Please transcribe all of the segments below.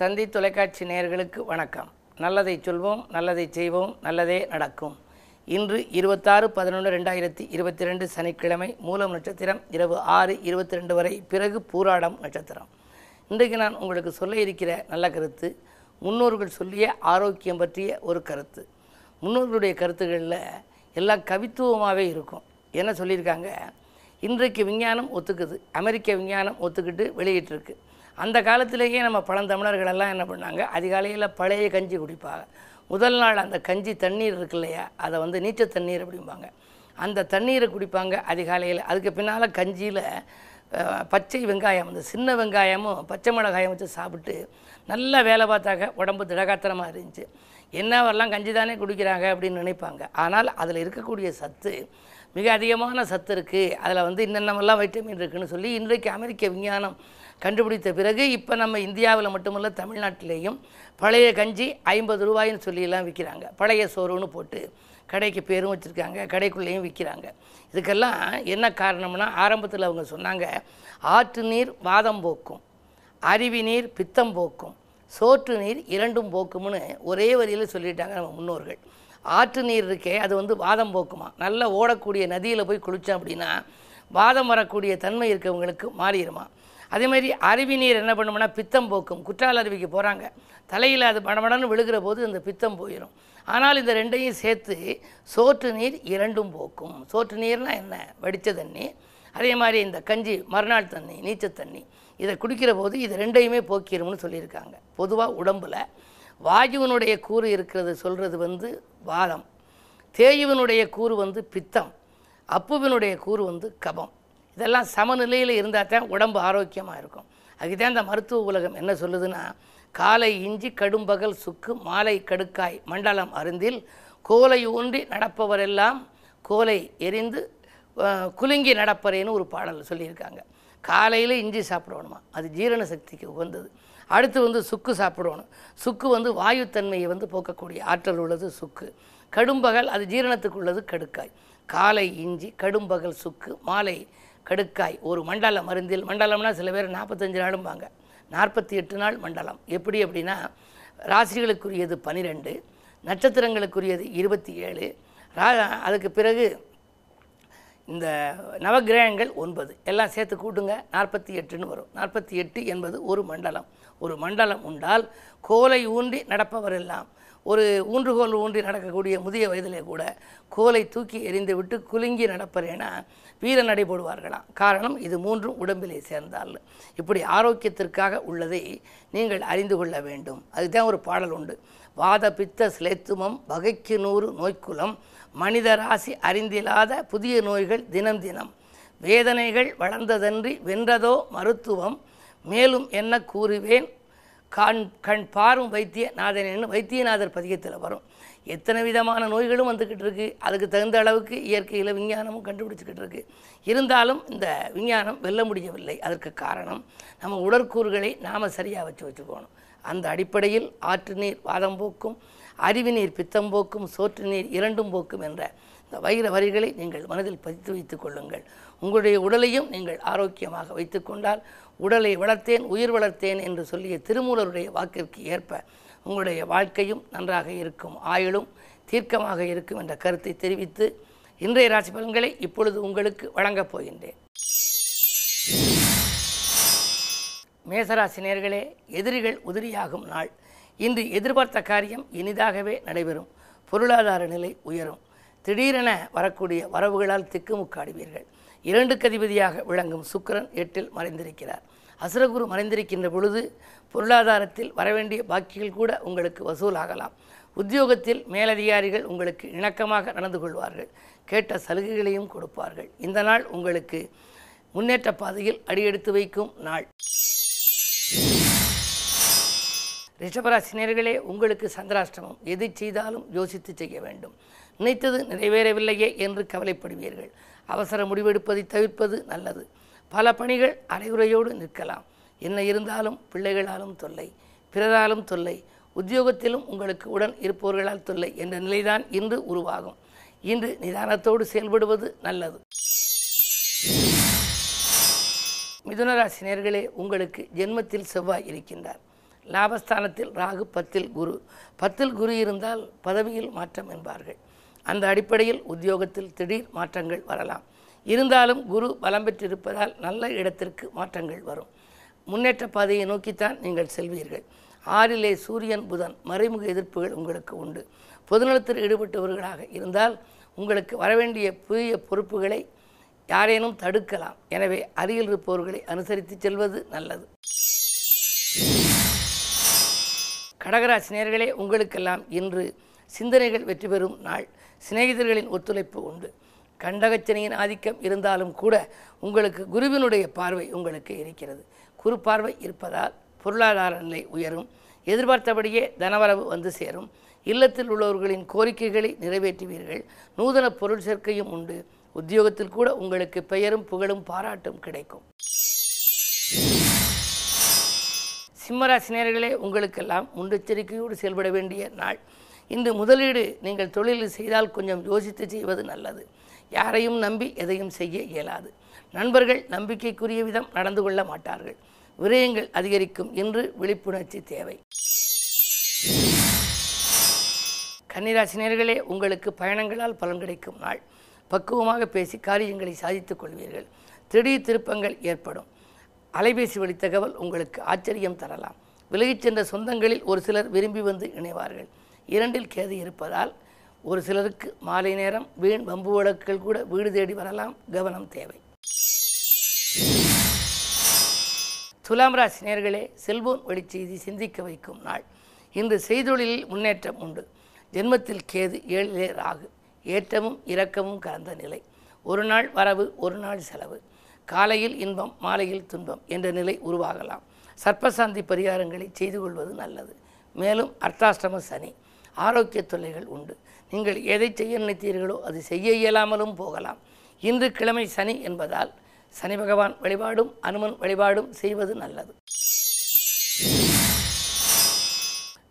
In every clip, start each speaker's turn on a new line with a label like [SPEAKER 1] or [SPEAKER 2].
[SPEAKER 1] தந்தி தொலைக்காட்சி நேயர்களுக்கு வணக்கம். நல்லதை சொல்வோம் நல்லதை செய்வோம் நல்லதே நடக்கும். இன்று இருபத்தாறு பதினொன்று ரெண்டாயிரத்தி இருபத்தி ரெண்டு சனிக்கிழமை மூலம் நட்சத்திரம் இரவு ஆறு இருபத்தி ரெண்டு வரை பிறகு பூராடம் நட்சத்திரம். இன்றைக்கு நான் உங்களுக்கு சொல்ல இருக்கிற நல்ல கருத்து முன்னோர்கள் சொல்லிய ஆரோக்கியம் பற்றிய ஒரு கருத்து. முன்னோர்களுடைய கருத்துக்களில் எல்லாம் கவித்துவமாகவே இருக்கும். என்ன சொல்லியிருக்காங்க? இன்றைக்கு விஞ்ஞானம் ஒத்துக்குது அமெரிக்க விஞ்ஞானம் ஒத்துக்கிட்டு வெளியிட்டிருக்கு. அந்த காலத்திலேயே நம்ம பழந்தமிழர்கள் எல்லாம் என்ன பண்ணாங்க? அதிகாலையில் பழைய கஞ்சி குடிப்பாங்க. முதல் நாள் அந்த கஞ்சி தண்ணீர் இருக்கு இல்லையா? அதை வந்து நீச்சல் தண்ணீர் அப்படிம்பாங்க. அந்த தண்ணீரை குடிப்பாங்க அதிகாலையில். அதுக்கு பின்னால் கஞ்சியில் பச்சை வெங்காயம். அந்த சின்ன வெங்காயமும் பச்சை மிளகாயம் வச்சு சாப்பிட்டு நல்லா வேலை பார்த்தாக்க உடம்பு திடகாத்திரமாக இருந்துச்சு. என்ன வரலாம் கஞ்சி தானே குடிக்கிறாங்க அப்படின்னு நினைப்பாங்க. ஆனால் அதில் இருக்கக்கூடிய சத்து மிக அதிகமான சத்து இருக்குது அதில் வந்து இன்னென்னமெல்லாம் வைட்டமின் இருக்குதுன்னு சொல்லி இன்றைக்கு அமெரிக்க விஞ்ஞானம் கண்டுபிடித்த பிறகு இப்போ நம்ம இந்தியாவில் மட்டுமல்ல தமிழ்நாட்டிலேயும் பழைய கஞ்சி ஐம்பது ரூபாயின்னு சொல்லியெல்லாம் விற்கிறாங்க பழைய சோறுன்னு போட்டு கடைக்கு பேரும் வச்சுருக்காங்க கடைக்குள்ளேயும் விற்கிறாங்க இதுக்கெல்லாம் என்ன காரணம்னா ஆரம்பத்தில் அவங்க சொன்னாங்க ஆற்று நீர் வாதம் போக்கும் அருவி நீர் பித்தம் போக்கும். சோற்று நீர் இரண்டும் போக்கும்னு ஒரே வரியில் சொல்லிட்டாங்க நம்ம முன்னோர்கள். ஆற்று நீர் இருக்கே அது வந்து வாதம் போக்குமா? நல்லா ஓடக்கூடிய நதியில் போய் குளித்தோம் அப்படின்னா வாதம் வரக்கூடிய தன்மை இருக்கவங்களுக்கு மாறிடுமா? அதே மாதிரி அருவி நீர் என்ன பண்ணும்னா பித்தம் போக்கும். குற்றால அருவிக்கு போகிறாங்க தலையில் அது மடமடன்னு விழுகிற போது அந்த பித்தம் போயிடும் ஆனால் இந்த ரெண்டையும் சேர்த்து சோற்று நீர் இரண்டும் போக்கும். சோற்று நீர்னால் என்ன? வடித்த தண்ணி. அதே மாதிரி இந்த கஞ்சி மறுநாள் தண்ணி நீச்சல் தண்ணி. இதை குடிக்கிற போது இது ரெண்டையுமே போக்கிடும்னு சொல்லியிருக்காங்க. பொதுவாக உடம்பில் வாயுவினுடைய கூறு இருக்கிறது சொல்கிறது வந்து வாதம். தேயுவினுடைய கூறு வந்து பித்தம். அப்புவினுடைய கூறு வந்து கபம். இதெல்லாம் சமநிலையில் இருந்தால் தான் உடம்பு ஆரோக்கியமாக இருக்கும். அதுதான் இந்த மருத்துவ உலகம் என்ன சொல்லுதுன்னா காலை இஞ்சி கடும்பகல் சுக்கு மாலை கடுக்காய் மண்டலம் அருந்தில் கோலை ஊன்றி நடப்பவரெல்லாம் கோலை எரிந்து குலுங்கி நடப்பறேன்னு ஒரு பாடல் சொல்லியிருக்காங்க. காலையில் இஞ்சி சாப்பிடணுமா? அது ஜீரண சக்திக்கு உகந்தது. அடுத்து வந்து சுக்கு சாப்பிடணும். சுக்கு வந்து வாயுத்தன்மையை வந்து போக்கக்கூடிய ஆற்றல் உள்ளது சுக்கு. கடும்பகல் அது ஜீரணத்துக்கு உள்ளது கடுக்காய். காலை இஞ்சி கடும்பகல் சுக்கு மாலை கடுக்காய். ஒரு மண்டல மருந்தில் மண்டலம்னா சில பேர் நாற்பத்தஞ்சு நாளும்பாங்க. நாற்பத்தி எட்டு நாள் மண்டலம். எப்படி அப்படின்னா ராசிகளுக்குரியது பனிரெண்டு நட்சத்திரங்களுக்குரியது இருபத்தி ஏழு. ரா அதுக்கு பிறகு இந்த நவக்கிரகங்கள் ஒன்பது. எல்லாம் சேர்த்து கூட்டுங்க. நாற்பத்தி எட்டுன்னு வரும். நாற்பத்தி எட்டு என்பது ஒரு மண்டலம். ஒரு மண்டலம் உண்டால் கோலை ஊன்றி நடப்பவரெல்லாம் ஒரு ஊன்றுகோல் ஊன்றி நடக்கக்கூடிய முதிய வயதிலே கூட கோலை தூக்கி எறிந்து விட்டு குலுங்கி நடப்பறேனா வீர நடை போடுவார்களாம். காரணம் இது மூன்றும் உடம்பிலே சேர்ந்தால். இப்படி ஆரோக்கியத்திற்காக உள்ளதை நீங்கள் அறிந்து கொள்ள வேண்டும். அதுதான் ஒரு பாடல் உண்டு. வாத பித்த ஸ்லேத்துமம் வகைக்கு நூறு நோய்க்குலம் மனித ராசி அறிந்திலாத புதிய நோய்கள் தினம் தினம். வேதனைகள் வளர்ந்ததன்றி வென்றதோ மருத்துவம். மேலும் என்ன கூறுவேன்? கண் கண் பாரும் வைத்திய நாதனேன்னு வைத்தியநாதர் பதிகத்தில் வரும். எத்தனை விதமான நோய்களும் வந்துக்கிட்டு இருக்கு. அதுக்கு தகுந்த அளவுக்கு இயற்கையில் விஞ்ஞானமும் கண்டுபிடிச்சிக்கிட்டு இருக்கு. இருந்தாலும் இந்த விஞ்ஞானம் வெல்ல முடியவில்லை. அதற்கு காரணம் நம்ம உடற்கூறுகளை நாம் சரியாக வச்சு வச்சுக்கோணும். அந்த அடிப்படையில் ஆற்று நீர் வாதம் போக்கும் அறிவு நீர் பித்தம் போக்கும் சோற்று நீர் இரண்டும் போக்கும் என்ற இந்த வைர வரிகளை நீங்கள் மனதில் பதித்து வைத்துக் கொள்ளுங்கள். உங்களுடைய உடலையும் நீங்கள் ஆரோக்கியமாக வைத்துக்கொண்டால் உடலை வளர்த்தேன் உயிர் வளர்த்தேன் என்று சொல்லிய திருமூலருடைய வாக்கிற்கு ஏற்ப உங்களுடைய வாழ்க்கையும் நன்றாக இருக்கும் ஆயுளும் தீர்க்கமாக இருக்கும் என்ற கருத்தை தெரிவித்து இன்றைய ராசி பலன்களை இப்பொழுது உங்களுக்கு வழங்கப் போகின்றேன். மேசராசி நேர்களே எதிரிகள் உதிரியாகும் நாள். இன்று எதிர்பார்த்த காரியம் இனிதாகவே நடைபெறும். பொருளாதார நிலை உயரும். திடீரென வரக்கூடிய வரவுகளால் திக்குமுக்காடுவீர்கள். இரண்டு கதிபதியாக விளங்கும் சுக்கரன் எட்டில் மறைந்திருக்கிறார். அசுரகுரு மறைந்திருக்கின்ற பொழுது பொருளாதாரத்தில் வரவேண்டிய பாக்கிகள் கூட உங்களுக்கு வசூலாகலாம். உத்தியோகத்தில் மேலதிகாரிகள் உங்களுக்கு இணக்கமாக நடந்து கொள்வார்கள். கேட்ட சலுகைகளையும் கொடுப்பார்கள். இந்த நாள் உங்களுக்கு முன்னேற்ற பாதையில் அடியெடுத்து வைக்கும் நாள். ரிஷபராசினியர்களே உங்களுக்கு சந்திராஷ்டமம். எது செய்தாலும் யோசித்து செய்ய வேண்டும். நினைத்தது நிறைவேறவில்லையே என்று கவலைப்படுவீர்கள். அவசர முடிவெடுப்பதை தவிர்ப்பது நல்லது. பல பணிகள் அரைகுறையோடு நிற்கலாம். என்ன இருந்தாலும் பிள்ளைகளாலும் தொல்லை பிறராலும் தொல்லை உத்தியோகத்திலும் உங்களுக்கு உடன் இருப்பவர்களால் தொல்லை என்ற நிலைதான் இன்று உருவாகும். இன்று நிதானத்தோடு செயல்படுவது நல்லது. மிதுனராசி நேர்களே உங்களுக்கு ஜென்மத்தில் செவ்வாய் இருக்கின்றார். லாபஸ்தானத்தில் ராகு பத்தில் குரு. பத்தில் குரு இருந்தால் பதவியில் மாற்றம் என்பார்கள். அந்த அடிப்படையில் உத்தியோகத்தில் திடீர் மாற்றங்கள் வரலாம். இருந்தாலும் குரு பலம் பெற்றிருப்பதால் நல்ல இடத்திற்கு மாற்றங்கள் வரும். முன்னேற்ற பாதையை நோக்கித்தான் நீங்கள் செல்வீர்கள். ஆறிலே சூரியன் புதன் மறைமுக எதிர்ப்புகள் உங்களுக்கு உண்டு. பொதுநலத்தில் ஈடுபட்டவர்களாக இருந்தால் உங்களுக்கு வரவேண்டிய புதிய பொறுப்புகளை யாரேனும் தடுக்கலாம். எனவே அருகில் இருப்பவர்களை அனுசரித்து செல்வது நல்லது. கடகராசி நேர்களே உங்களுக்கெல்லாம் இன்று சிந்தனைகள் வெற்றி பெறும் நாள். சிநேகிதர்களின் ஒத்துழைப்பு உண்டு. கண்டகச்சனையின் ஆதிக்கம் இருந்தாலும் கூட உங்களுக்கு குருவினுடைய பார்வை உங்களுக்கு இருக்கிறது. குரு பார்வை இருப்பதால் பொருளாதார நிலை உயரும். எதிர்பார்த்தபடியே தனவரவு வந்து சேரும். இல்லத்தில் உள்ளவர்களின் கோரிக்கைகளை நிறைவேற்றுவீர்கள். நூதன பொருள் சேர்க்கையும் உண்டு. உத்தியோகத்தில் கூட உங்களுக்கு பெயரும் புகழும் பாராட்டும் கிடைக்கும். சிம்மராசினியர்களே உங்களுக்கெல்லாம் முன்னெச்சரிக்கையோடு செயல்பட வேண்டிய நாள். இன்று முதலீடு நீங்கள் தொழிலில் செய்தால் கொஞ்சம் யோசித்து செய்வது நல்லது. யாரையும் நம்பி எதையும் செய்ய இயலாது. நண்பர்கள் நம்பிக்கைக்குரிய விதம் நடந்து கொள்ள மாட்டார்கள். விரயங்கள் அதிகரிக்கும் என்று விழிப்புணர்ச்சி தேவை. கன்னிராசினியர்களே உங்களுக்கு பயணங்களால் பலன் கிடைக்கும் நாள். பக்குவமாக பேசி காரியங்களை சாதித்துக் கொள்வீர்கள். திடீர் திருப்பங்கள் ஏற்படும். அலைபேசி வழி தகவல் உங்களுக்கு ஆச்சரியம் தரலாம். விலகிச் சென்ற சொந்தங்களில் ஒரு சிலர் விரும்பி வந்து இணைவார்கள். இரண்டில் கேது இருப்பதால் ஒரு சிலருக்கு மாலை நேரம் வீண் வம்பு வழக்குகள் கூட வீடு தேடி வரலாம். கவனம் தேவை. துலாம் ராசி நேர்களே செல்போன் செய்தி சிந்திக்க வைக்கும் நாள். இன்று செய்தொழிலில் முன்னேற்றம் உண்டு. ஜென்மத்தில் கேது ஏழிலே ராகு. ஏற்றமும் இரக்கமும் கலந்த நிலை. ஒரு நாள் வரவு ஒரு நாள் செலவு. காலையில் இன்பம் மாலையில் துன்பம் என்ற நிலை உருவாகலாம். சர்ப்பசாந்தி பரிகாரங்களை செய்து கொள்வது நல்லது. மேலும் அர்த்தாஷ்டம சனி ஆரோக்கிய தொல்லைகள் உண்டு. நீங்கள் எதை செய்ய நினைத்தீர்களோ அது செய்ய இயலாமலும் போகலாம். இன்று கிழமை சனி என்பதால் சனி பகவான் வழிபாடும் அனுமன் வழிபாடும் செய்வது நல்லது.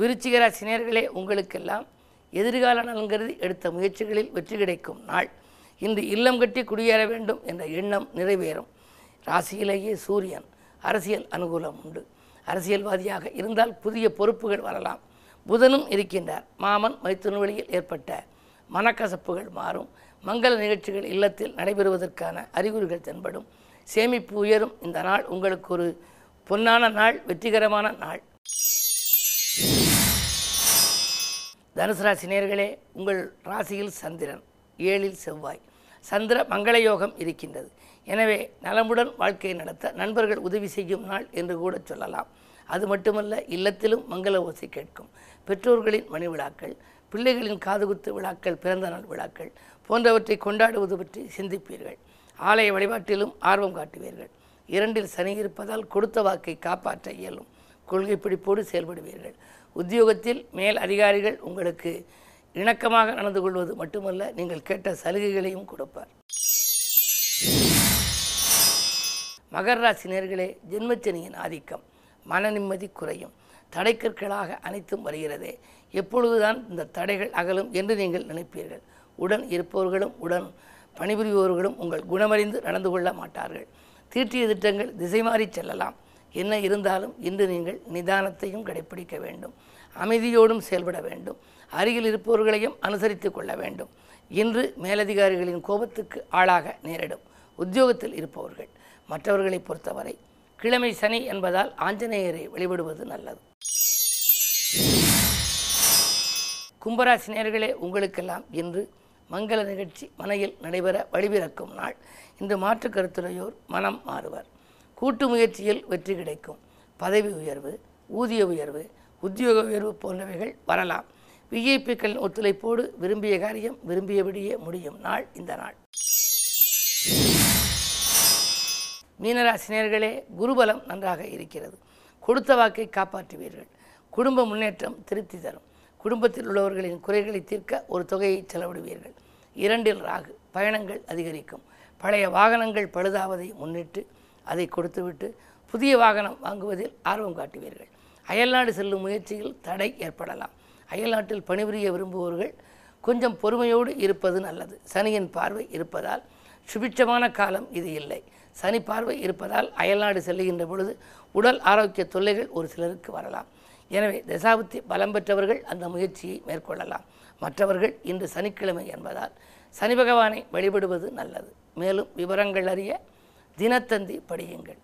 [SPEAKER 1] விருச்சிகராசினியர்களே உங்களுக்கெல்லாம் எதிர்கால நலன்கருதி எடுத்த முயற்சிகளில் வெற்றி கிடைக்கும் நாள். இன்று இல்லம் கட்டி குடியேற வேண்டும் என்ற எண்ணம் நிறைவேறும். ராசியிலேயே சூரியன் அரசியல் அனுகூலம் உண்டு. அரசியல்வாதியாக இருந்தால் புதிய பொறுப்புகள் வரலாம். புதனும் இருக்கின்றார். மாமன் மைத்துன வழியில் ஏற்பட்ட மனக்கசப்புகள் மாறும். மங்கள நிகழ்ச்சிகள் இல்லத்தில் நடைபெறுவதற்கான அறிகுறிகள் தென்படும். சேமிப்பு உயரும். இந்த நாள் உங்களுக்கு ஒரு பொன்னான நாள் வெற்றிகரமான நாள். தனுசு ராசி நேர்களே உங்கள் ராசியில் சந்திரன் ஏழில் செவ்வாய். சந்திர மங்கள யோகம் இருக்கின்றது. எனவே நலமுடன் வாழ்க்கையை நடத்த நண்பர்கள் உதவி செய்யும் நாள் என்று கூட சொல்லலாம். அது மட்டுமல்ல இல்லத்திலும் மங்கள ஓசை கேட்கும். பெற்றோர்களின் மணி விழாக்கள் பிள்ளைகளின் காதுகுத்து விழாக்கள் பிறந்த நாள் விழாக்கள் போன்றவற்றை கொண்டாடுவது பற்றி சிந்திப்பீர்கள். ஆலய வழிபாட்டிலும் ஆர்வம் காட்டுவீர்கள். இரண்டில் சனி இருப்பதால் கொடுத்த வாக்கை காப்பாற்ற இயலும். கொள்கை பிடிப்போடு செயல்படுவீர்கள். உத்தியோகத்தில் மேல் அதிகாரிகள் உங்களுக்கு இணக்கமாக நடந்து கொள்வது மட்டுமல்ல நீங்கள் கேட்ட சலுகைகளையும் கொடுப்பார். மகர ராசி நேர்களே ஜென்மச்சனியின் ஆதிக்கம் மன நிம்மதி குறையும். தடைக்கற்களாக அனைத்தும் வருகிறதே. எப்பொழுதுதான் இந்த தடைகள் அகலும் என்று நீங்கள் நினைப்பீர்கள். உடன் இருப்பவர்களும் உடன் பணிபுரிபவர்களும் உங்கள் குணமறிந்து நடந்து கொள்ள மாட்டார்கள். தீட்டிய திட்டங்கள் திசை மாறி செல்லலாம். என்ன இருந்தாலும் இன்று நீங்கள் நிதானத்தையும் கடைப்பிடிக்க வேண்டும். அமைதியோடும் செயல்பட வேண்டும். அருகில் இருப்பவர்களையும் அனுசரித்து கொள்ள வேண்டும். இன்று மேலதிகாரிகளின் கோபத்துக்கு ஆளாக நேரிடும். உத்தியோகத்தில் இருப்பவர்கள் மற்றவர்களை பொறுத்தவரை கிழமை சனி என்பதால் ஆஞ்சநேயரை வழிபடுவது நல்லது. கும்பராசி நேர்களே உங்களுக்கெல்லாம் இன்று மங்கள நிகழ்ச்சி மனையில் நடைபெற வழிபிறக்கும் நாள். இன்று மாற்று கருத்துடையோர் மனம் மாறுவர். கூட்டு முயற்சியில் வெற்றி கிடைக்கும். பதவி உயர்வு ஊதிய உயர்வு உத்தியோக உயர்வு போன்றவைகள் வரலாம். விஐபிக்களின் ஒத்துழைப்போடு விரும்பிய காரியம் விரும்பியபடியே முடியும். நாள் இந்த நாள். மீனராசினியர்களே குருபலம் நன்றாக இருக்கிறது. கொடுத்த வாக்கை காப்பாற்றுவீர்கள். குடும்ப முன்னேற்றம் திருப்தி தரும். குடும்பத்தில் உள்ளவர்களின் குறைகளை தீர்க்க ஒரு தொகையை செலவிடுவீர்கள். இரண்டில் ராகு பயணங்கள் அதிகரிக்கும். பழைய வாகனங்கள் பழுதாவதை முன்னிட்டு அதை கொடுத்துவிட்டு புதிய வாகனம் வாங்குவதில் ஆர்வம் காட்டுவீர்கள். அயல்நாடு செல்லும் முயற்சியில் தடை ஏற்படலாம். அயல்நாட்டில் பணிபுரிய விரும்புபவர்கள் கொஞ்சம் பொறுமையோடு இருப்பது நல்லது. சனியின் பார்வை இருப்பதால் சுபிட்சமான காலம் இது இல்லை. சனி பார்வை இருப்பதால் அயல்நாடு செல்லுகின்ற பொழுது உடல் ஆரோக்கிய தொல்லைகள் ஒரு சிலருக்கு வரலாம். எனவே தசாபுத்தி பலம் பெற்றவர்கள் அந்த முயற்சியை மேற்கொள்ளலாம். மற்றவர்கள் இன்று சனிக்கிழமை என்பதால் சனி பகவானை வழிபடுவது நல்லது. மேலும் விவரங்கள் அறிய தினத்தந்தி படியுங்கள்.